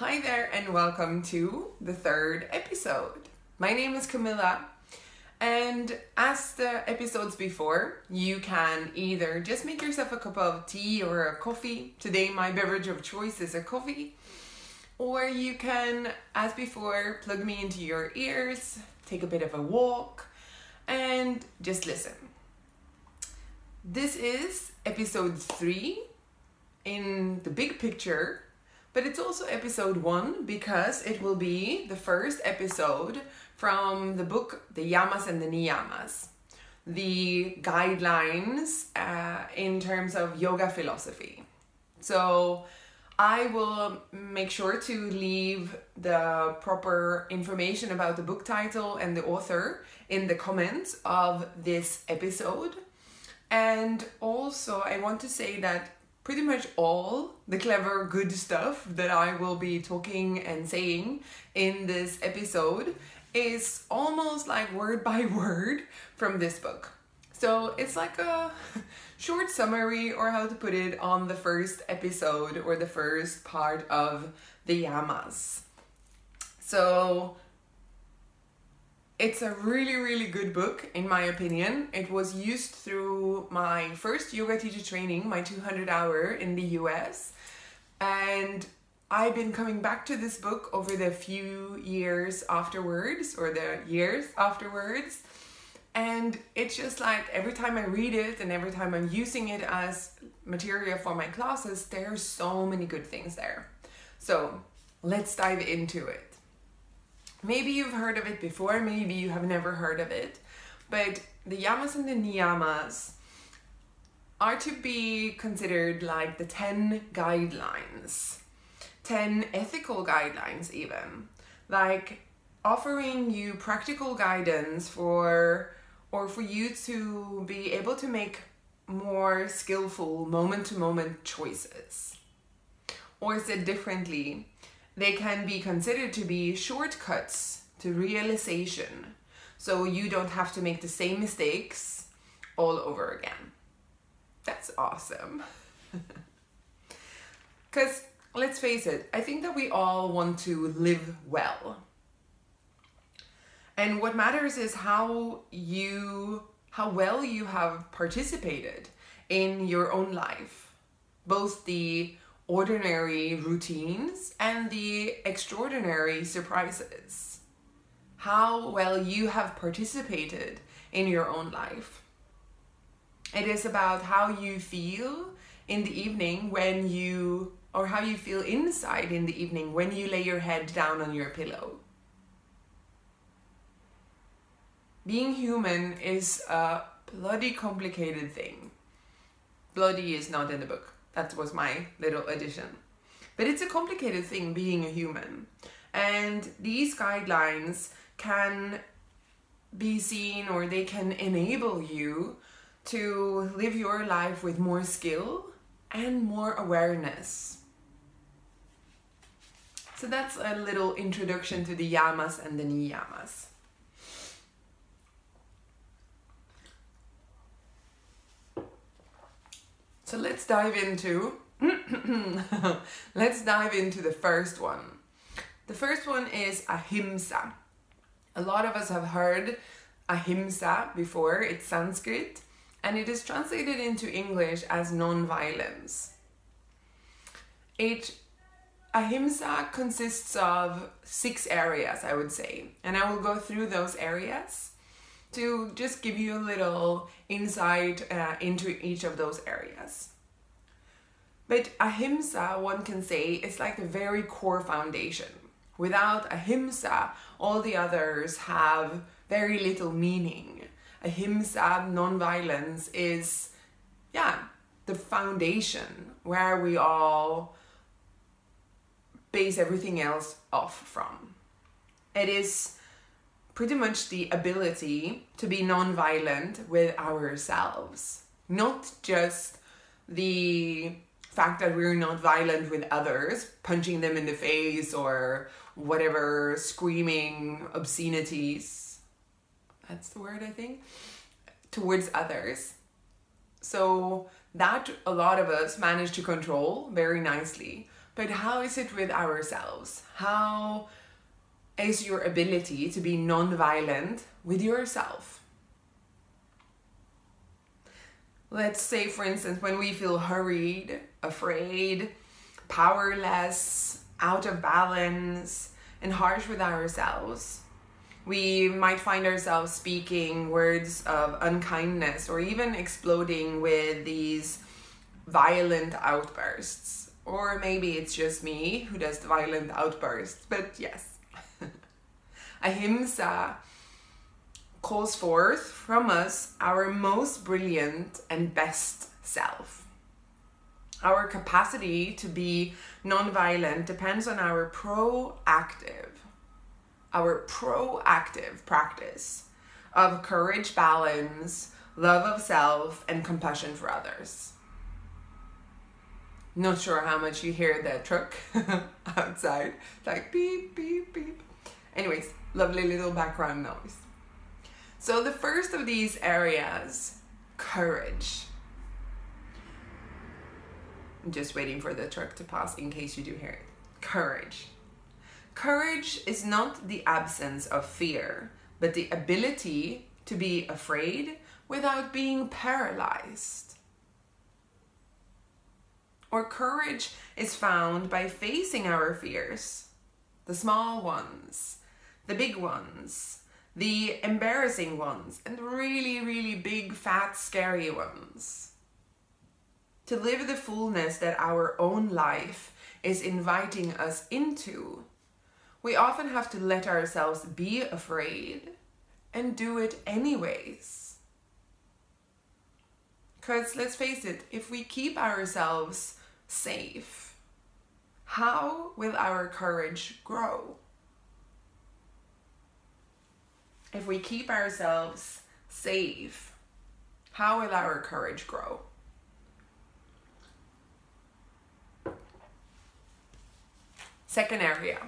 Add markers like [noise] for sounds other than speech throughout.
Hi there, and welcome to the third episode. My name is Camilla, and as the episodes before, you can either just make yourself a cup of tea or a coffee. Today, my beverage of choice is a coffee. Or you can, as before, plug me into your ears, take a bit of a walk, and just listen. This is episode three in the big picture, but it's also episode one because it will be the first episode from the book The Yamas and the Niyamas, the guidelines uh, in terms of yoga philosophy. So I will make sure to leave the proper information about the book title and the author in the comments of this episode. And also, I want to say that pretty much all the clever, good stuff that I will be talking and saying in this episode is almost like word by [laughs] word from this book. So it's like a [laughs] short summary, or how to put it, on the first episode or the first part of the Yamas. So it's a really, really good book, in my opinion. It was used through my first yoga teacher training, my 200 hour in the US. And I've been coming back to this book over the few years afterwards, or the years afterwards. And it's just like every time I read it and every time I'm using it as material for my classes, there's so many good things there. So let's dive into it. Maybe you've heard of it before, maybe you have never heard of it, but the yamas and the niyamas are to be considered like the 10 guidelines 10 ethical guidelines, even. Like offering you practical guidance for, or for you to be able to make more skillful moment to moment choices. Or said differently, they can be considered to be shortcuts to realization. So you don't have to make the same mistakes all over again. That's awesome. [laughs] Because let's face it, I think that we all want to live well. And what matters is how you how well you have participated in your own life. Both the ordinary routines and the extraordinary surprises. How well you have participated in your own life. It is about how you feel in the evening when you or how you feel inside in the evening when you lay your head down on your pillow. Being human is a bloody complicated thing. Bloody is not in the book. That was my little addition. But it's a complicated thing being a human. And these guidelines can be seen or they can enable you to live your life with more skill and more awareness. So that's a little introduction to the yamas and the niyamas. So let's dive into [clears throat] let's dive into the first one. The first one is ahimsa. A lot of us have heard ahimsa before. It's Sanskrit and it is translated into English as non-violence. It Ahimsa consists of six areas, I would say, and I will go through those areas to just give you a little insight uh, into each of those areas. But ahimsa, one can say, is like the very core foundation. Without ahimsa, all the others have very little meaning. Ahimsa, non-violence, is, yeah, the foundation where we all base everything else off from. It is pretty much the ability to be non-violent with ourselves, not just the fact that we're not violent with others, punching them in the face or whatever, screaming obscenities. That's the word, I think, towards others. So that a lot of us manage to control very nicely but how is it with ourselves? How is your ability to be non-violent with yourself? Let's say, for instance, when we feel hurried, afraid, powerless, out of balance, and harsh with ourselves, we might find ourselves speaking words of unkindness or even exploding with these violent outbursts. Or maybe it's just me who does the violent outbursts, but yes. Ahimsa calls forth from us our most brilliant and best self. Our capacity to be nonviolent depends on our proactive our proactive practice of courage, balance, love of self, and compassion for others. Not sure how much you hear the truck [laughs] outside. Like beep, beep, beep. Anyways, lovely little background noise. So, the first of these areas, courage. I'm just waiting for the truck to pass in case you do hear it. Courage. Courage is not the absence of fear, but the ability to be afraid without being paralyzed. Or courage is found by facing our fears, the small ones, the big ones, the embarrassing ones, and really, really big, fat, scary ones. To live the fullness that our own life is inviting us into we often have to let ourselves be afraid and do it anyways. Because let's face it, if we keep ourselves safe, how will our courage grow? If we keep ourselves safe, how will our courage grow? Second area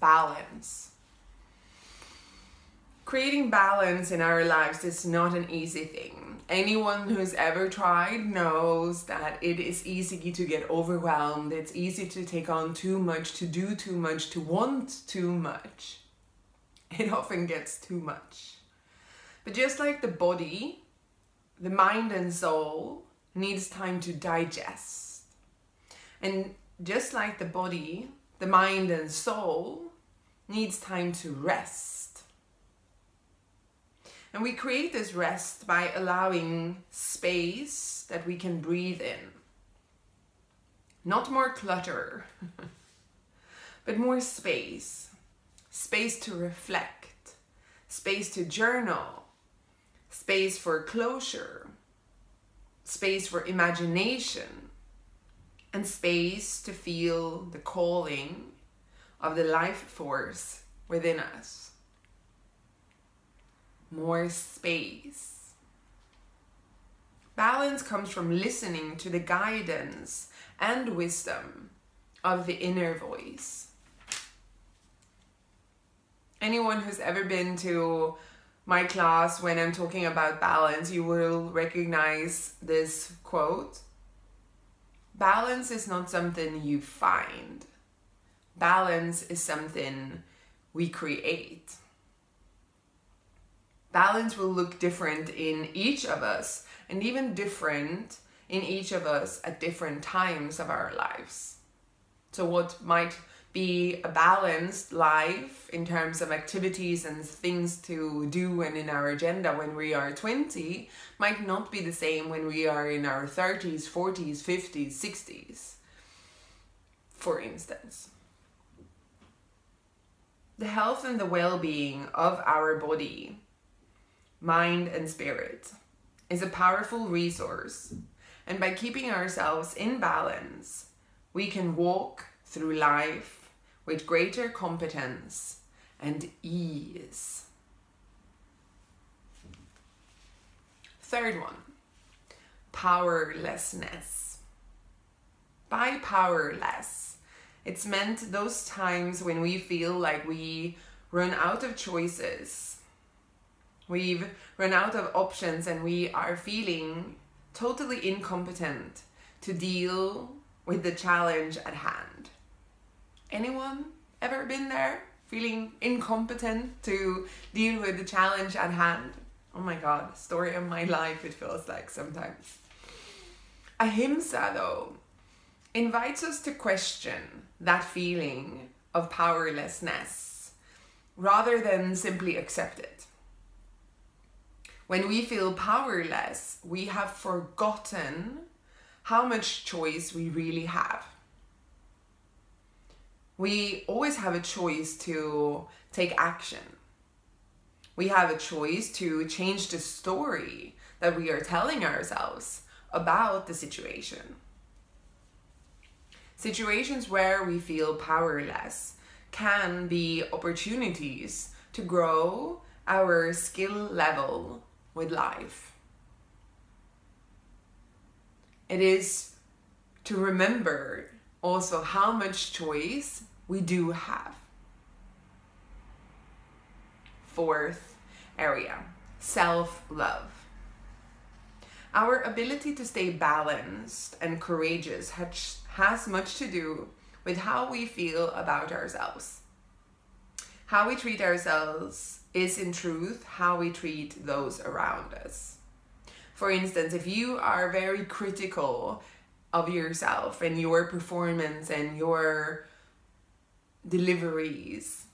balance. Creating balance in our lives is not an easy thing. Anyone who's ever tried knows that it is easy to get overwhelmed. It's easy to take on too much, to do too much, to want too much. [laughs] It often gets too much. But just like the body, the mind and soul needs time to digest. And just like the body, the mind and soul needs time to rest. And we create this rest by allowing space that we can breathe in. Not more clutter, [laughs] but more space. Space to reflect, space to journal, space for closure, space for imagination, and space to feel the calling of the life force within us. More space. Balance comes from listening to the guidance and wisdom of the inner voice. Anyone who's ever been to my class when I'm talking about balance, you will recognize this quote. Balance is not something you find balance is something we create. Balance will look different in each of us and even different in each of us at different times of our lives. So, what might be a balanced life in terms of activities and things to do and in our agenda when we are 20 might not be the same when we are in our 30s, 40s, 50s, 60s, for instance the health and the well being of our body, mind, and spirit is a powerful resource. And by keeping ourselves in balance, we can walk through life with greater competence and ease. Third one powerlessness. By powerless, it's meant those times when we feel like we run out of choices. We've run out of options and we are feeling totally incompetent to deal with the challenge at hand. Anyone ever been there? Feeling incompetent to deal with the challenge at hand? Oh my god, story of my life, it feels like sometimes. Ahimsa, though, invites us to question that feeling of powerlessness rather than simply accept it. When we feel powerless, we have forgotten how much choice we really have. We always have a choice to take action. We have a choice to change the story that we are telling ourselves about the situation. Situations where we feel powerless can be opportunities to grow our skill level with life. It is to remember also how much choice we do have. Fourth area self love. Our ability to stay balanced and courageous has, much to do with how we feel about ourselves. How we treat ourselves is, in truth, how we treat those around us. For instance, if you are very critical of yourself and your performance and your deliveries,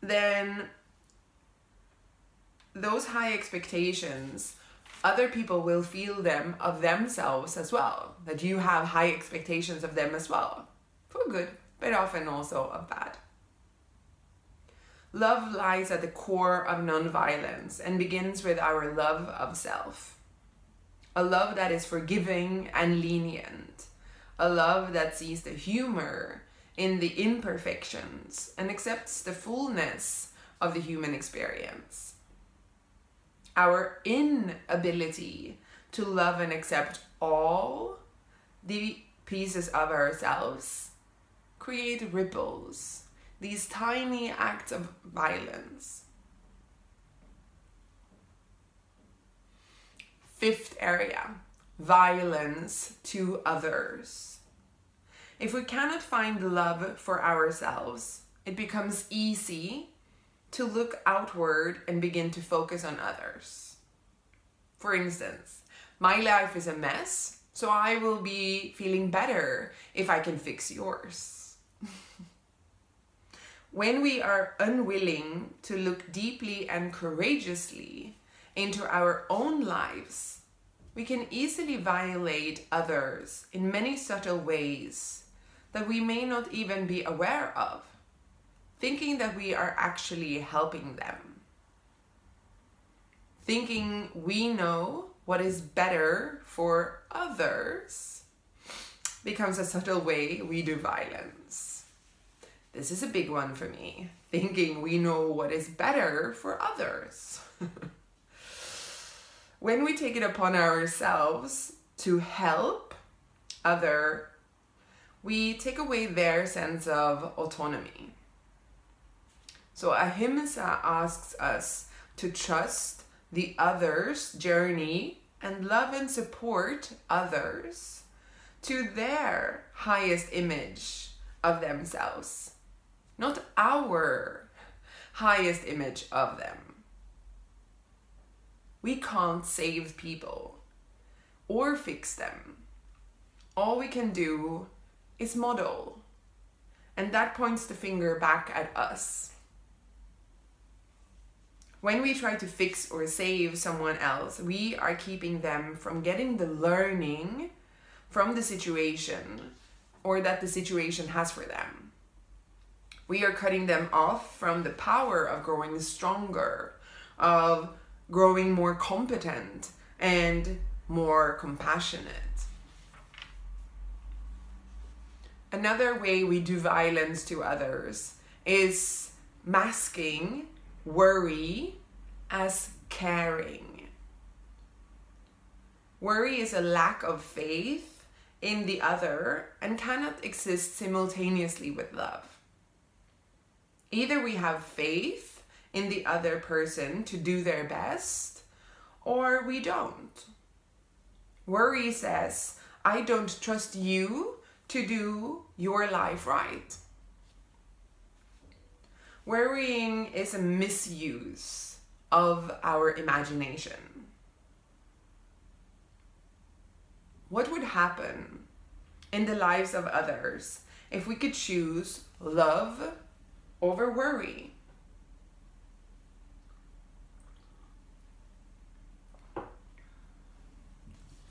then those high expectations, other people will feel them of themselves as well. That you have high expectations of them as well. For good, but often also of bad. Love lies at the core of nonviolence and begins with our love of self. A love that is forgiving and lenient. A love that sees the humor in the imperfections and accepts the fullness of the human experience. Our inability to love and accept all the pieces of ourselves create ripples these tiny acts of violence. Fifth area violence to others. If we cannot find love for ourselves, it becomes easy to look outward and begin to focus on others. For instance, my life is a mess, so I will be feeling better if I can fix yours. [laughs] When we are unwilling to look deeply and courageously into our own lives, we can easily violate others in many subtle ways that we may not even be aware of, thinking that we are actually helping them. Thinking we know what is better for others becomes a subtle way we do violence. This is a big one for me, thinking we know what is better for others. [laughs] when we take it upon ourselves to help other, we take away their sense of autonomy. So Ahimsa asks us to trust the other's journey and love and support others to their highest image of themselves not our highest image of them. We can't save people or fix them. All we can do is model. And that points the finger back at us. When we try to fix or save someone else, we are keeping them from getting the learning from the situation or that the situation has for them we are cutting them off from the power of growing stronger, of growing more competent and more compassionate. Another way we do violence to others is masking worry as caring. Worry is a lack of faith in the other and cannot exist simultaneously with love. Either we have faith in the other person to do their best, or we don't. Worry says, I don't trust you to do your life right. Worrying is a misuse of our imagination. What would happen in the lives of others if we could choose love over worry?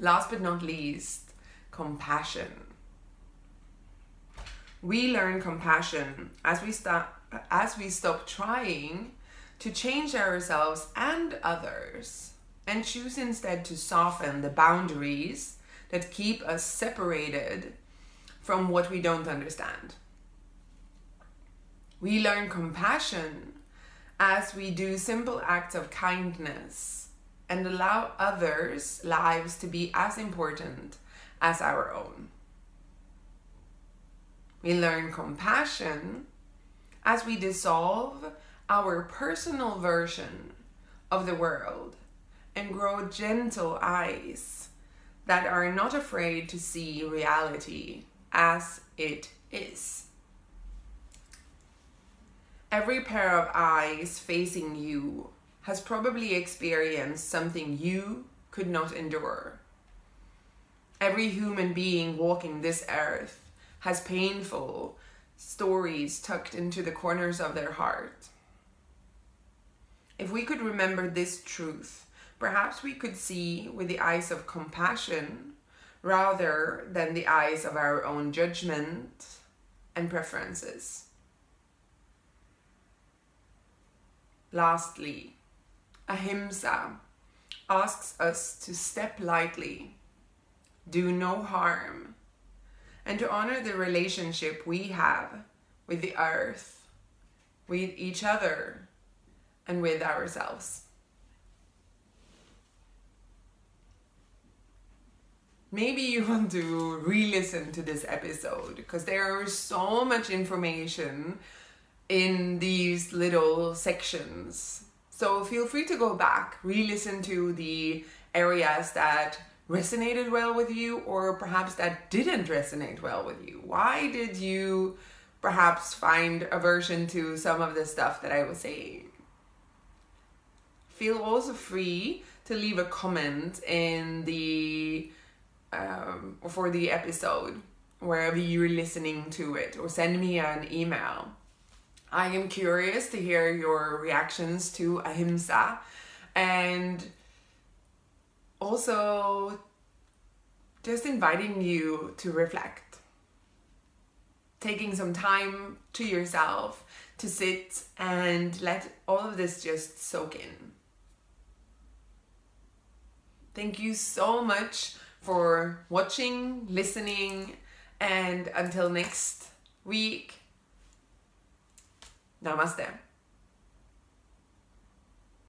Last but not least, compassion. We learn compassion as we stop as we stop trying to change ourselves and others and choose instead to soften the boundaries that keep us separated from what we don't understand. We learn compassion as we do simple acts of kindness and allow others' lives to be as important as our own. We learn compassion as we dissolve our personal version of the world and grow gentle eyes that are not afraid to see reality as it is. Every pair of eyes facing you has probably experienced something you could not endure. Every human being walking this earth has painful stories tucked into the corners of their heart. If we could remember this truth, perhaps we could see with the eyes of compassion rather than the eyes of our own judgment and preferences. Lastly, ahimsa asks us to step lightly, do no harm, and to honor the relationship we have with the earth, with each other, and with ourselves. Maybe you want to re listen to this episode because there is so much information in these little sections. So feel free to go back, re listen to the areas that resonated well with you or perhaps that didn't resonate well with you? Why did you perhaps find aversion to some of the stuff that I was saying? Feel also free to leave a comment in the um, for the episode wherever you're listening to it or send me an email. I am curious to hear your reactions to Ahimsa and also just inviting you to reflect. Taking some time to yourself to sit and let all of this just soak in. Thank you so much for watching, listening, and until next week, namaste.